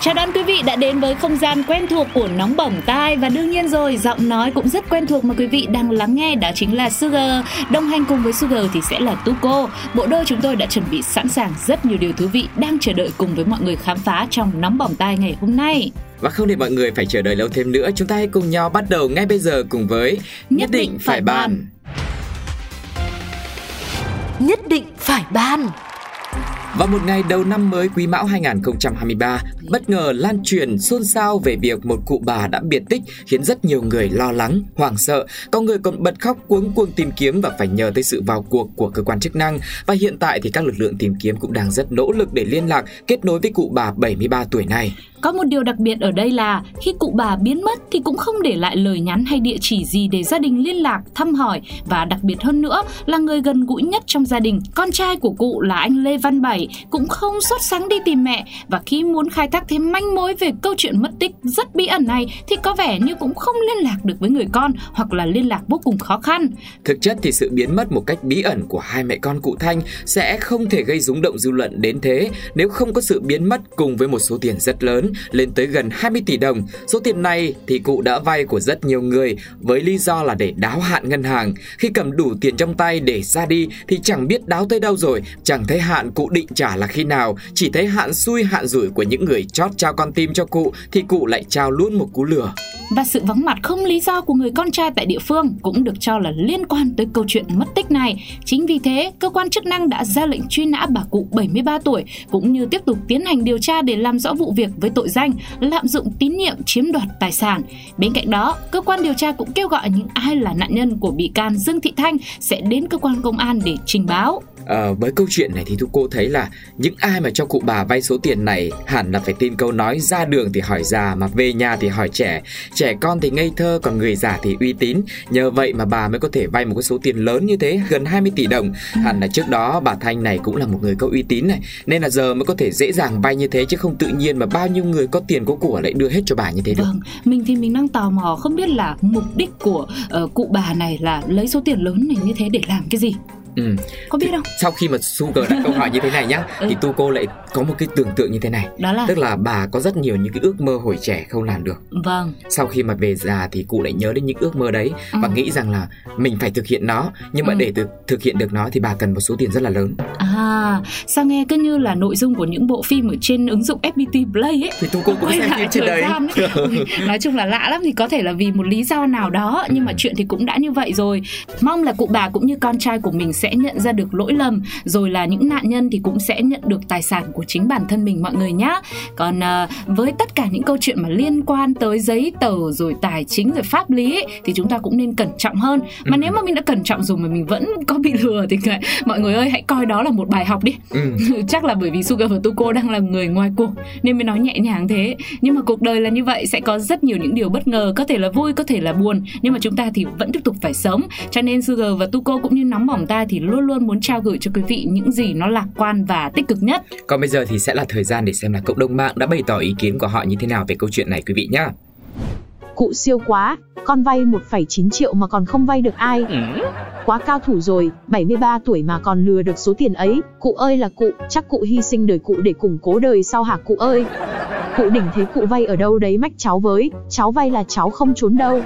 Chào đón quý vị đã đến với không gian quen thuộc của nóng bỏng tai và đương nhiên rồi giọng nói cũng rất quen thuộc mà quý vị đang lắng nghe đó chính là Sugar. Đồng hành cùng với Sugar thì sẽ là Tuko. Bộ đôi chúng tôi đã chuẩn bị sẵn sàng rất nhiều điều thú vị đang chờ đợi cùng với mọi người khám phá trong nóng bỏng tai ngày hôm nay. Và không để mọi người phải chờ đợi lâu thêm nữa, chúng ta hãy cùng nhau bắt đầu ngay bây giờ cùng với Nhất định phải bàn. Nhất định phải ban vào một ngày đầu năm mới Quý Mão 2023, bất ngờ lan truyền xôn xao về việc một cụ bà đã biệt tích khiến rất nhiều người lo lắng, hoảng sợ. Có người còn bật khóc cuống cuồng tìm kiếm và phải nhờ tới sự vào cuộc của cơ quan chức năng. Và hiện tại thì các lực lượng tìm kiếm cũng đang rất nỗ lực để liên lạc, kết nối với cụ bà 73 tuổi này. Có một điều đặc biệt ở đây là khi cụ bà biến mất thì cũng không để lại lời nhắn hay địa chỉ gì để gia đình liên lạc, thăm hỏi và đặc biệt hơn nữa là người gần gũi nhất trong gia đình. Con trai của cụ là anh Lê Văn Bảy cũng không xuất sáng đi tìm mẹ và khi muốn khai thác thêm manh mối về câu chuyện mất tích rất bí ẩn này thì có vẻ như cũng không liên lạc được với người con hoặc là liên lạc vô cùng khó khăn. Thực chất thì sự biến mất một cách bí ẩn của hai mẹ con cụ Thanh sẽ không thể gây rúng động dư luận đến thế nếu không có sự biến mất cùng với một số tiền rất lớn lên tới gần 20 tỷ đồng. Số tiền này thì cụ đã vay của rất nhiều người với lý do là để đáo hạn ngân hàng. Khi cầm đủ tiền trong tay để ra đi thì chẳng biết đáo tới đâu rồi, chẳng thấy hạn cụ định trả là khi nào, chỉ thấy hạn xui hạn rủi của những người chót trao con tim cho cụ thì cụ lại trao luôn một cú lừa. Và sự vắng mặt không lý do của người con trai tại địa phương cũng được cho là liên quan tới câu chuyện mất tích này. Chính vì thế, cơ quan chức năng đã ra lệnh truy nã bà cụ 73 tuổi cũng như tiếp tục tiến hành điều tra để làm rõ vụ việc với tội danh lạm dụng tín nhiệm chiếm đoạt tài sản. Bên cạnh đó, cơ quan điều tra cũng kêu gọi những ai là nạn nhân của bị can Dương Thị Thanh sẽ đến cơ quan công an để trình báo à, với câu chuyện này thì thu cô thấy là những ai mà cho cụ bà vay số tiền này hẳn là phải tin câu nói ra đường thì hỏi già mà về nhà thì hỏi trẻ. Trẻ con thì ngây thơ còn người già thì uy tín. Nhờ vậy mà bà mới có thể vay một cái số tiền lớn như thế gần 20 tỷ đồng. Hẳn là trước đó bà Thanh này cũng là một người có uy tín này nên là giờ mới có thể dễ dàng vay như thế chứ không tự nhiên mà bao nhiêu người có tiền có của lại đưa hết cho bà như thế được. Vâng, mình thì mình đang tò mò không biết là mục đích của uh, cụ bà này là lấy số tiền lớn này như thế để làm cái gì. Ừ. Có biết không? Sau khi mà Sugar đặt câu hỏi như thế này nhá Ừ. thì tu cô lại có một cái tưởng tượng như thế này. Đó là Tức là bà có rất nhiều những cái ước mơ hồi trẻ không làm được. vâng, Sau khi mà về già thì cụ lại nhớ đến những ước mơ đấy và Ừ. nghĩ rằng là mình phải thực hiện nó, nhưng mà Ừ. để thực thực hiện được nó thì bà cần một số tiền rất là lớn. à, sao nghe cứ như là nội dung của những bộ phim ở trên ứng dụng FPT Play ấy. Thì cô cũng Quay xem lại trên đấy. nói chung là lạ lắm thì có thể là vì một lý do nào đó nhưng mà chuyện thì cũng đã như vậy rồi mong là cụ bà cũng như con trai của mình sẽ nhận ra được lỗi lầm rồi là những nạn nhân thì cũng sẽ nhận được tài sản của chính bản thân mình mọi người nhá. Còn à, với tất cả những câu chuyện mà liên quan tới giấy tờ rồi tài chính rồi pháp lý ấy, thì chúng ta cũng nên cẩn trọng hơn. Mà Ừ. nếu mà mình đã cẩn trọng rồi mà mình vẫn có bị lừa thì mọi người ơi hãy coi đó là một bài học đi. Ừ. chắc là bởi vì Sugar và Tuko đang là người ngoài cuộc nên mới nói nhẹ nhàng thế. Nhưng mà cuộc đời là như vậy sẽ có rất nhiều những điều bất ngờ có thể là vui có thể là buồn. Nhưng mà chúng ta thì vẫn tiếp tục phải sống. Cho nên Sugar và Tuko cũng như nóng bỏng tai thì luôn luôn muốn trao gửi cho quý vị những gì nó lạc quan và tích cực nhất. Còn bây giờ thì sẽ là thời gian để xem là cộng đồng mạng đã bày tỏ ý kiến của họ như thế nào về câu chuyện này quý vị nhá. Cụ siêu quá, con vay 1,9 triệu mà còn không vay được ai. Quá cao thủ rồi, 73 tuổi mà còn lừa được số tiền ấy. Cụ ơi là cụ, chắc cụ hy sinh đời cụ để củng cố đời sau hả cụ ơi. Cụ đỉnh thế cụ vay ở đâu đấy mách cháu với, cháu vay là cháu không trốn đâu.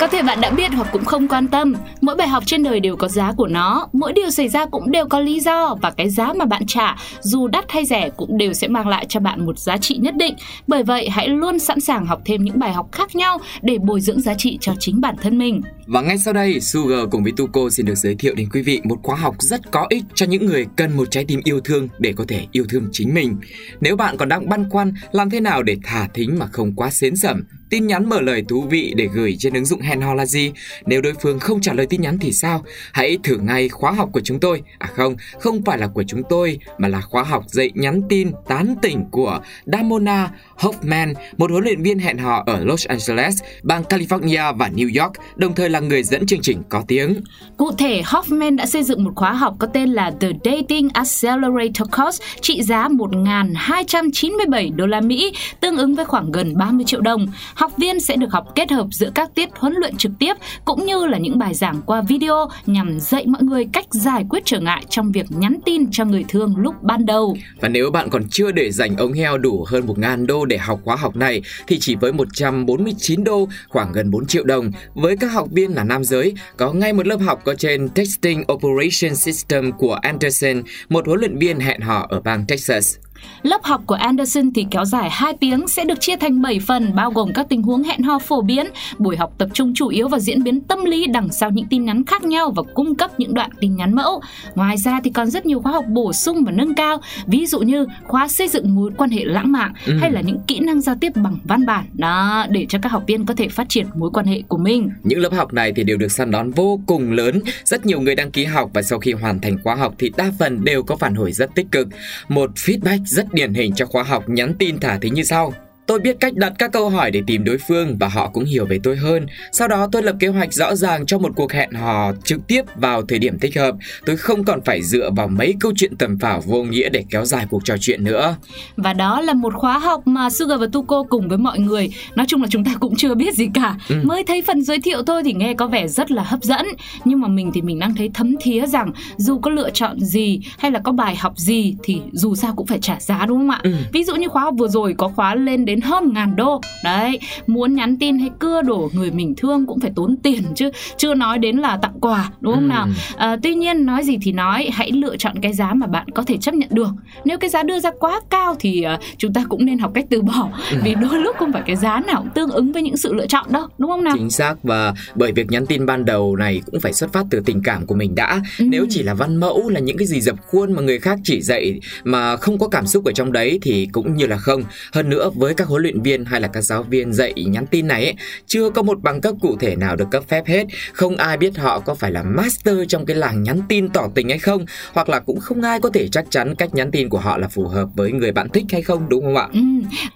Có thể bạn đã biết hoặc cũng không quan tâm, mỗi bài học trên đời đều có giá của nó, mỗi điều xảy ra cũng đều có lý do và cái giá mà bạn trả, dù đắt hay rẻ cũng đều sẽ mang lại cho bạn một giá trị nhất định. Bởi vậy, hãy luôn sẵn sàng học thêm những bài học khác nhau để bồi dưỡng giá trị cho chính bản thân mình. Và ngay sau đây, Sugar cùng với Tuko xin được giới thiệu đến quý vị một khóa học rất có ích cho những người cần một trái tim yêu thương để có thể yêu thương chính mình. Nếu bạn còn đang băn khoăn làm thế nào để thả thính mà không quá xến sẩm, tin nhắn mở lời thú vị để gửi trên ứng dụng hẹn hò là gì? Nếu đối phương không trả lời tin nhắn thì sao? Hãy thử ngay khóa học của chúng tôi. À không, không phải là của chúng tôi mà là khóa học dạy nhắn tin tán tỉnh của Damona Hoffman, một huấn luyện viên hẹn hò ở Los Angeles, bang California và New York, đồng thời là người dẫn chương trình có tiếng. Cụ thể, Hoffman đã xây dựng một khóa học có tên là The Dating Accelerator Course trị giá 1.297 đô la Mỹ, tương ứng với khoảng gần 30 triệu đồng. Học viên sẽ được học kết hợp giữa các tiết huấn luyện trực tiếp cũng như là những bài giảng qua video nhằm dạy mọi người cách giải quyết trở ngại trong việc nhắn tin cho người thương lúc ban đầu. Và nếu bạn còn chưa để dành ống heo đủ hơn 1.000 đô để học khóa học này thì chỉ với 149 đô, khoảng gần 4 triệu đồng, với các học viên là nam giới, có ngay một lớp học có trên Texting Operation System của Anderson, một huấn luyện viên hẹn hò ở bang Texas. Lớp học của Anderson thì kéo dài 2 tiếng sẽ được chia thành 7 phần bao gồm các tình huống hẹn hò phổ biến. Buổi học tập trung chủ yếu vào diễn biến tâm lý đằng sau những tin nhắn khác nhau và cung cấp những đoạn tin nhắn mẫu. Ngoài ra thì còn rất nhiều khóa học bổ sung và nâng cao, ví dụ như khóa xây dựng mối quan hệ lãng mạn ừ. hay là những kỹ năng giao tiếp bằng văn bản đó để cho các học viên có thể phát triển mối quan hệ của mình. Những lớp học này thì đều được săn đón vô cùng lớn, rất nhiều người đăng ký học và sau khi hoàn thành khóa học thì đa phần đều có phản hồi rất tích cực. Một feedback rất điển hình cho khóa học nhắn tin thả thính như sau. Tôi biết cách đặt các câu hỏi để tìm đối phương và họ cũng hiểu về tôi hơn. Sau đó tôi lập kế hoạch rõ ràng cho một cuộc hẹn hò trực tiếp vào thời điểm thích hợp. Tôi không còn phải dựa vào mấy câu chuyện tầm phảo vô nghĩa để kéo dài cuộc trò chuyện nữa. Và đó là một khóa học mà Sugar và Tuko cùng với mọi người, nói chung là chúng ta cũng chưa biết gì cả. Ừ. Mới thấy phần giới thiệu thôi thì nghe có vẻ rất là hấp dẫn, nhưng mà mình thì mình đang thấy thấm thía rằng dù có lựa chọn gì hay là có bài học gì thì dù sao cũng phải trả giá đúng không ạ? Ừ. Ví dụ như khóa học vừa rồi có khóa lên đến đến hơn ngàn đô đấy muốn nhắn tin hay cưa đổ người mình thương cũng phải tốn tiền chứ chưa nói đến là tặng quà đúng không ừ. nào à, tuy nhiên nói gì thì nói hãy lựa chọn cái giá mà bạn có thể chấp nhận được nếu cái giá đưa ra quá cao thì uh, chúng ta cũng nên học cách từ bỏ ừ. vì đôi lúc không phải cái giá nào cũng tương ứng với những sự lựa chọn đâu đúng không nào chính xác và bởi việc nhắn tin ban đầu này cũng phải xuất phát từ tình cảm của mình đã ừ. nếu chỉ là văn mẫu là những cái gì dập khuôn mà người khác chỉ dạy mà không có cảm xúc ở trong đấy thì cũng như là không hơn nữa với các huấn luyện viên hay là các giáo viên dạy nhắn tin này ấy, chưa có một bằng cấp cụ thể nào được cấp phép hết. Không ai biết họ có phải là master trong cái làng nhắn tin tỏ tình hay không, hoặc là cũng không ai có thể chắc chắn cách nhắn tin của họ là phù hợp với người bạn thích hay không đúng không ạ? Ừ.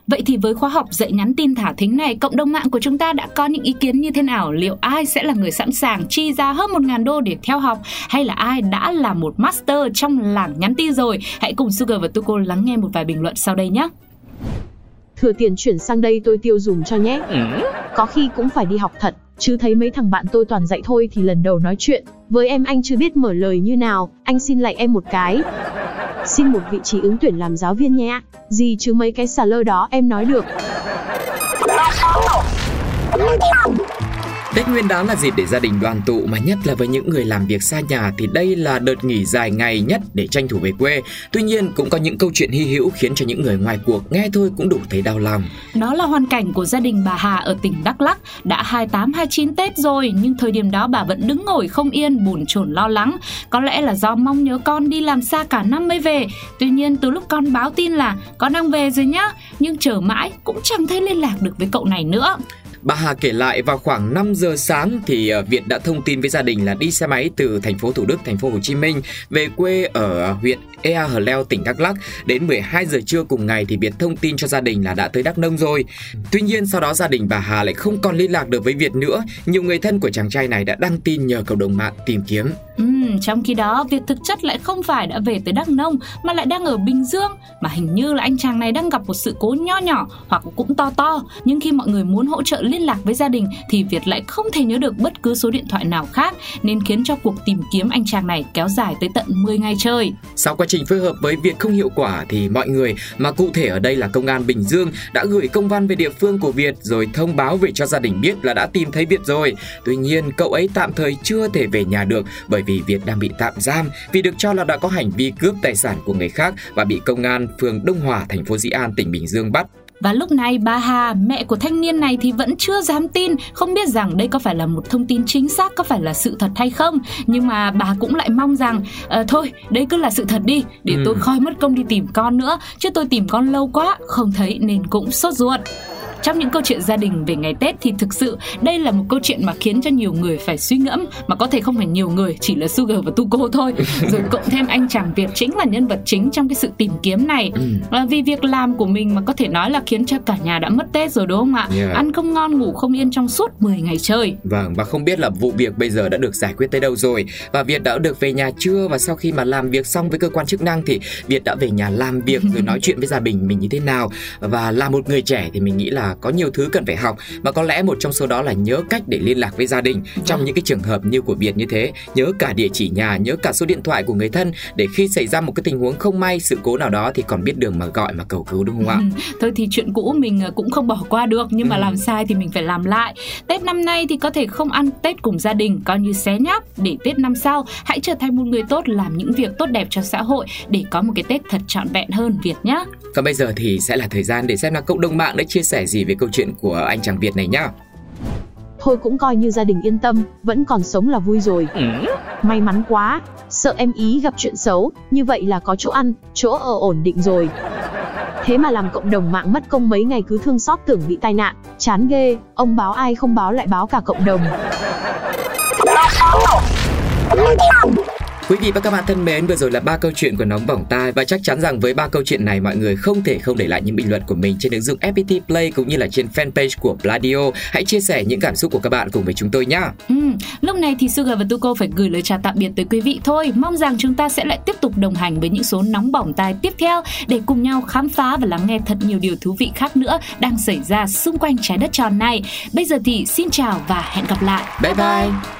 Vậy thì với khóa học dạy nhắn tin thả thính này, cộng đồng mạng của chúng ta đã có những ý kiến như thế nào? Liệu ai sẽ là người sẵn sàng chi ra hơn 1.000 đô để theo học hay là ai đã là một master trong làng nhắn tin rồi? Hãy cùng Sugar và Tuko lắng nghe một vài bình luận sau đây nhé thừa tiền chuyển sang đây tôi tiêu dùng cho nhé. Ừ. Có khi cũng phải đi học thật, chứ thấy mấy thằng bạn tôi toàn dạy thôi thì lần đầu nói chuyện. Với em anh chưa biết mở lời như nào, anh xin lại em một cái. Xin một vị trí ứng tuyển làm giáo viên nhé. Gì chứ mấy cái xà lơ đó em nói được. Tết Nguyên đán là dịp để gia đình đoàn tụ mà nhất là với những người làm việc xa nhà thì đây là đợt nghỉ dài ngày nhất để tranh thủ về quê. Tuy nhiên cũng có những câu chuyện hy hữu khiến cho những người ngoài cuộc nghe thôi cũng đủ thấy đau lòng. Đó là hoàn cảnh của gia đình bà Hà ở tỉnh Đắk Lắk. Đã 28 29 Tết rồi nhưng thời điểm đó bà vẫn đứng ngồi không yên, buồn chồn lo lắng. Có lẽ là do mong nhớ con đi làm xa cả năm mới về. Tuy nhiên từ lúc con báo tin là con đang về rồi nhá, nhưng chờ mãi cũng chẳng thấy liên lạc được với cậu này nữa. Bà Hà kể lại vào khoảng 5 giờ sáng thì ờ, Việt đã thông tin với gia đình là đi xe máy từ thành phố Thủ Đức, thành phố Hồ Chí Minh về quê ở huyện Ea Hờ Leo, tỉnh Đắk Lắk. Đến 12 giờ trưa cùng ngày thì Việt thông tin cho gia đình là đã tới Đắk Nông rồi. Tuy nhiên sau đó gia đình bà Hà lại không còn liên lạc được với Việt nữa. Nhiều người thân của chàng trai này đã đăng tin nhờ cộng đồng mạng tìm kiếm. Ừ, trong khi đó Việt thực chất lại không phải đã về tới Đắk Nông mà lại đang ở Bình Dương mà hình như là anh chàng này đang gặp một sự cố nho nhỏ hoặc cũng to to. Nhưng khi mọi người muốn hỗ trợ liên lạc với gia đình thì Việt lại không thể nhớ được bất cứ số điện thoại nào khác, nên khiến cho cuộc tìm kiếm anh chàng này kéo dài tới tận 10 ngày trời. Sau quá trình phối hợp với Việt không hiệu quả thì mọi người, mà cụ thể ở đây là công an Bình Dương, đã gửi công văn về địa phương của Việt rồi thông báo về cho gia đình biết là đã tìm thấy Việt rồi. Tuy nhiên, cậu ấy tạm thời chưa thể về nhà được bởi vì Việt đang bị tạm giam, vì được cho là đã có hành vi cướp tài sản của người khác và bị công an phường Đông Hòa, thành phố Dĩ An, tỉnh Bình Dương bắt. Và lúc này bà Hà, mẹ của thanh niên này thì vẫn chưa dám tin, không biết rằng đây có phải là một thông tin chính xác, có phải là sự thật hay không. Nhưng mà bà cũng lại mong rằng uh, thôi, đấy cứ là sự thật đi, để ừ. tôi khỏi mất công đi tìm con nữa, chứ tôi tìm con lâu quá, không thấy nên cũng sốt ruột. Trong những câu chuyện gia đình về ngày Tết thì thực sự đây là một câu chuyện mà khiến cho nhiều người phải suy ngẫm mà có thể không phải nhiều người chỉ là Sugar và Tuko thôi. Rồi cộng thêm anh chàng Việt chính là nhân vật chính trong cái sự tìm kiếm này. À, vì việc làm của mình mà có thể nói là khiến cho cả nhà đã mất Tết rồi đúng không ạ? Yeah. ăn không ngon ngủ không yên trong suốt 10 ngày trời. Vâng, và không biết là vụ việc bây giờ đã được giải quyết tới đâu rồi. Và Việt đã được về nhà chưa? Và sau khi mà làm việc xong với cơ quan chức năng thì Việt đã về nhà làm việc rồi nói chuyện với gia đình mình như thế nào? Và là một người trẻ thì mình nghĩ là có nhiều thứ cần phải học mà có lẽ một trong số đó là nhớ cách để liên lạc với gia đình trong những cái trường hợp như của Việt như thế nhớ cả địa chỉ nhà nhớ cả số điện thoại của người thân để khi xảy ra một cái tình huống không may sự cố nào đó thì còn biết đường mà gọi mà cầu cứu đúng không ạ? Ừ, thôi thì chuyện cũ mình ờ, cũng không bỏ qua được nhưng mà Ừ. làm sai thì mình phải làm lại tết năm nay thì có thể không ăn tết cùng gia đình coi như xé nháp để tết năm sau hãy trở thành một người tốt làm những việc tốt đẹp cho xã hội để có một cái tết thật trọn vẹn hơn việt nhá Còn bây giờ thì sẽ là thời gian để xem là cộng đồng mạng đã chia sẻ gì về câu chuyện của anh chàng Việt này nhá. Thôi cũng coi như gia đình yên tâm, vẫn còn sống là vui rồi. May mắn quá, sợ em ý gặp chuyện xấu, như vậy là có chỗ ăn, chỗ ở ổn định rồi. Thế mà làm cộng đồng mạng mất công mấy ngày cứ thương xót tưởng bị tai nạn, chán ghê, ông báo ai không báo lại báo cả cộng đồng. Quý vị và các bạn thân mến, vừa rồi là ba câu chuyện của nóng bỏng tai và chắc chắn rằng với ba câu chuyện này mọi người không thể không để lại những bình luận của mình trên ứng dụng FPT Play cũng như là trên fanpage của Pladio. Hãy chia sẻ những cảm xúc của các bạn cùng với chúng tôi nhé. Ừ, lúc này thì Sugar và Tuko phải gửi lời chào tạm biệt tới quý vị thôi. Mong rằng chúng ta sẽ lại tiếp tục đồng hành với những số nóng bỏng tai tiếp theo để cùng nhau khám phá và lắng nghe thật nhiều điều thú vị khác nữa đang xảy ra xung quanh trái đất tròn này. Bây giờ thì xin chào và hẹn gặp lại. Bye bye. Ôi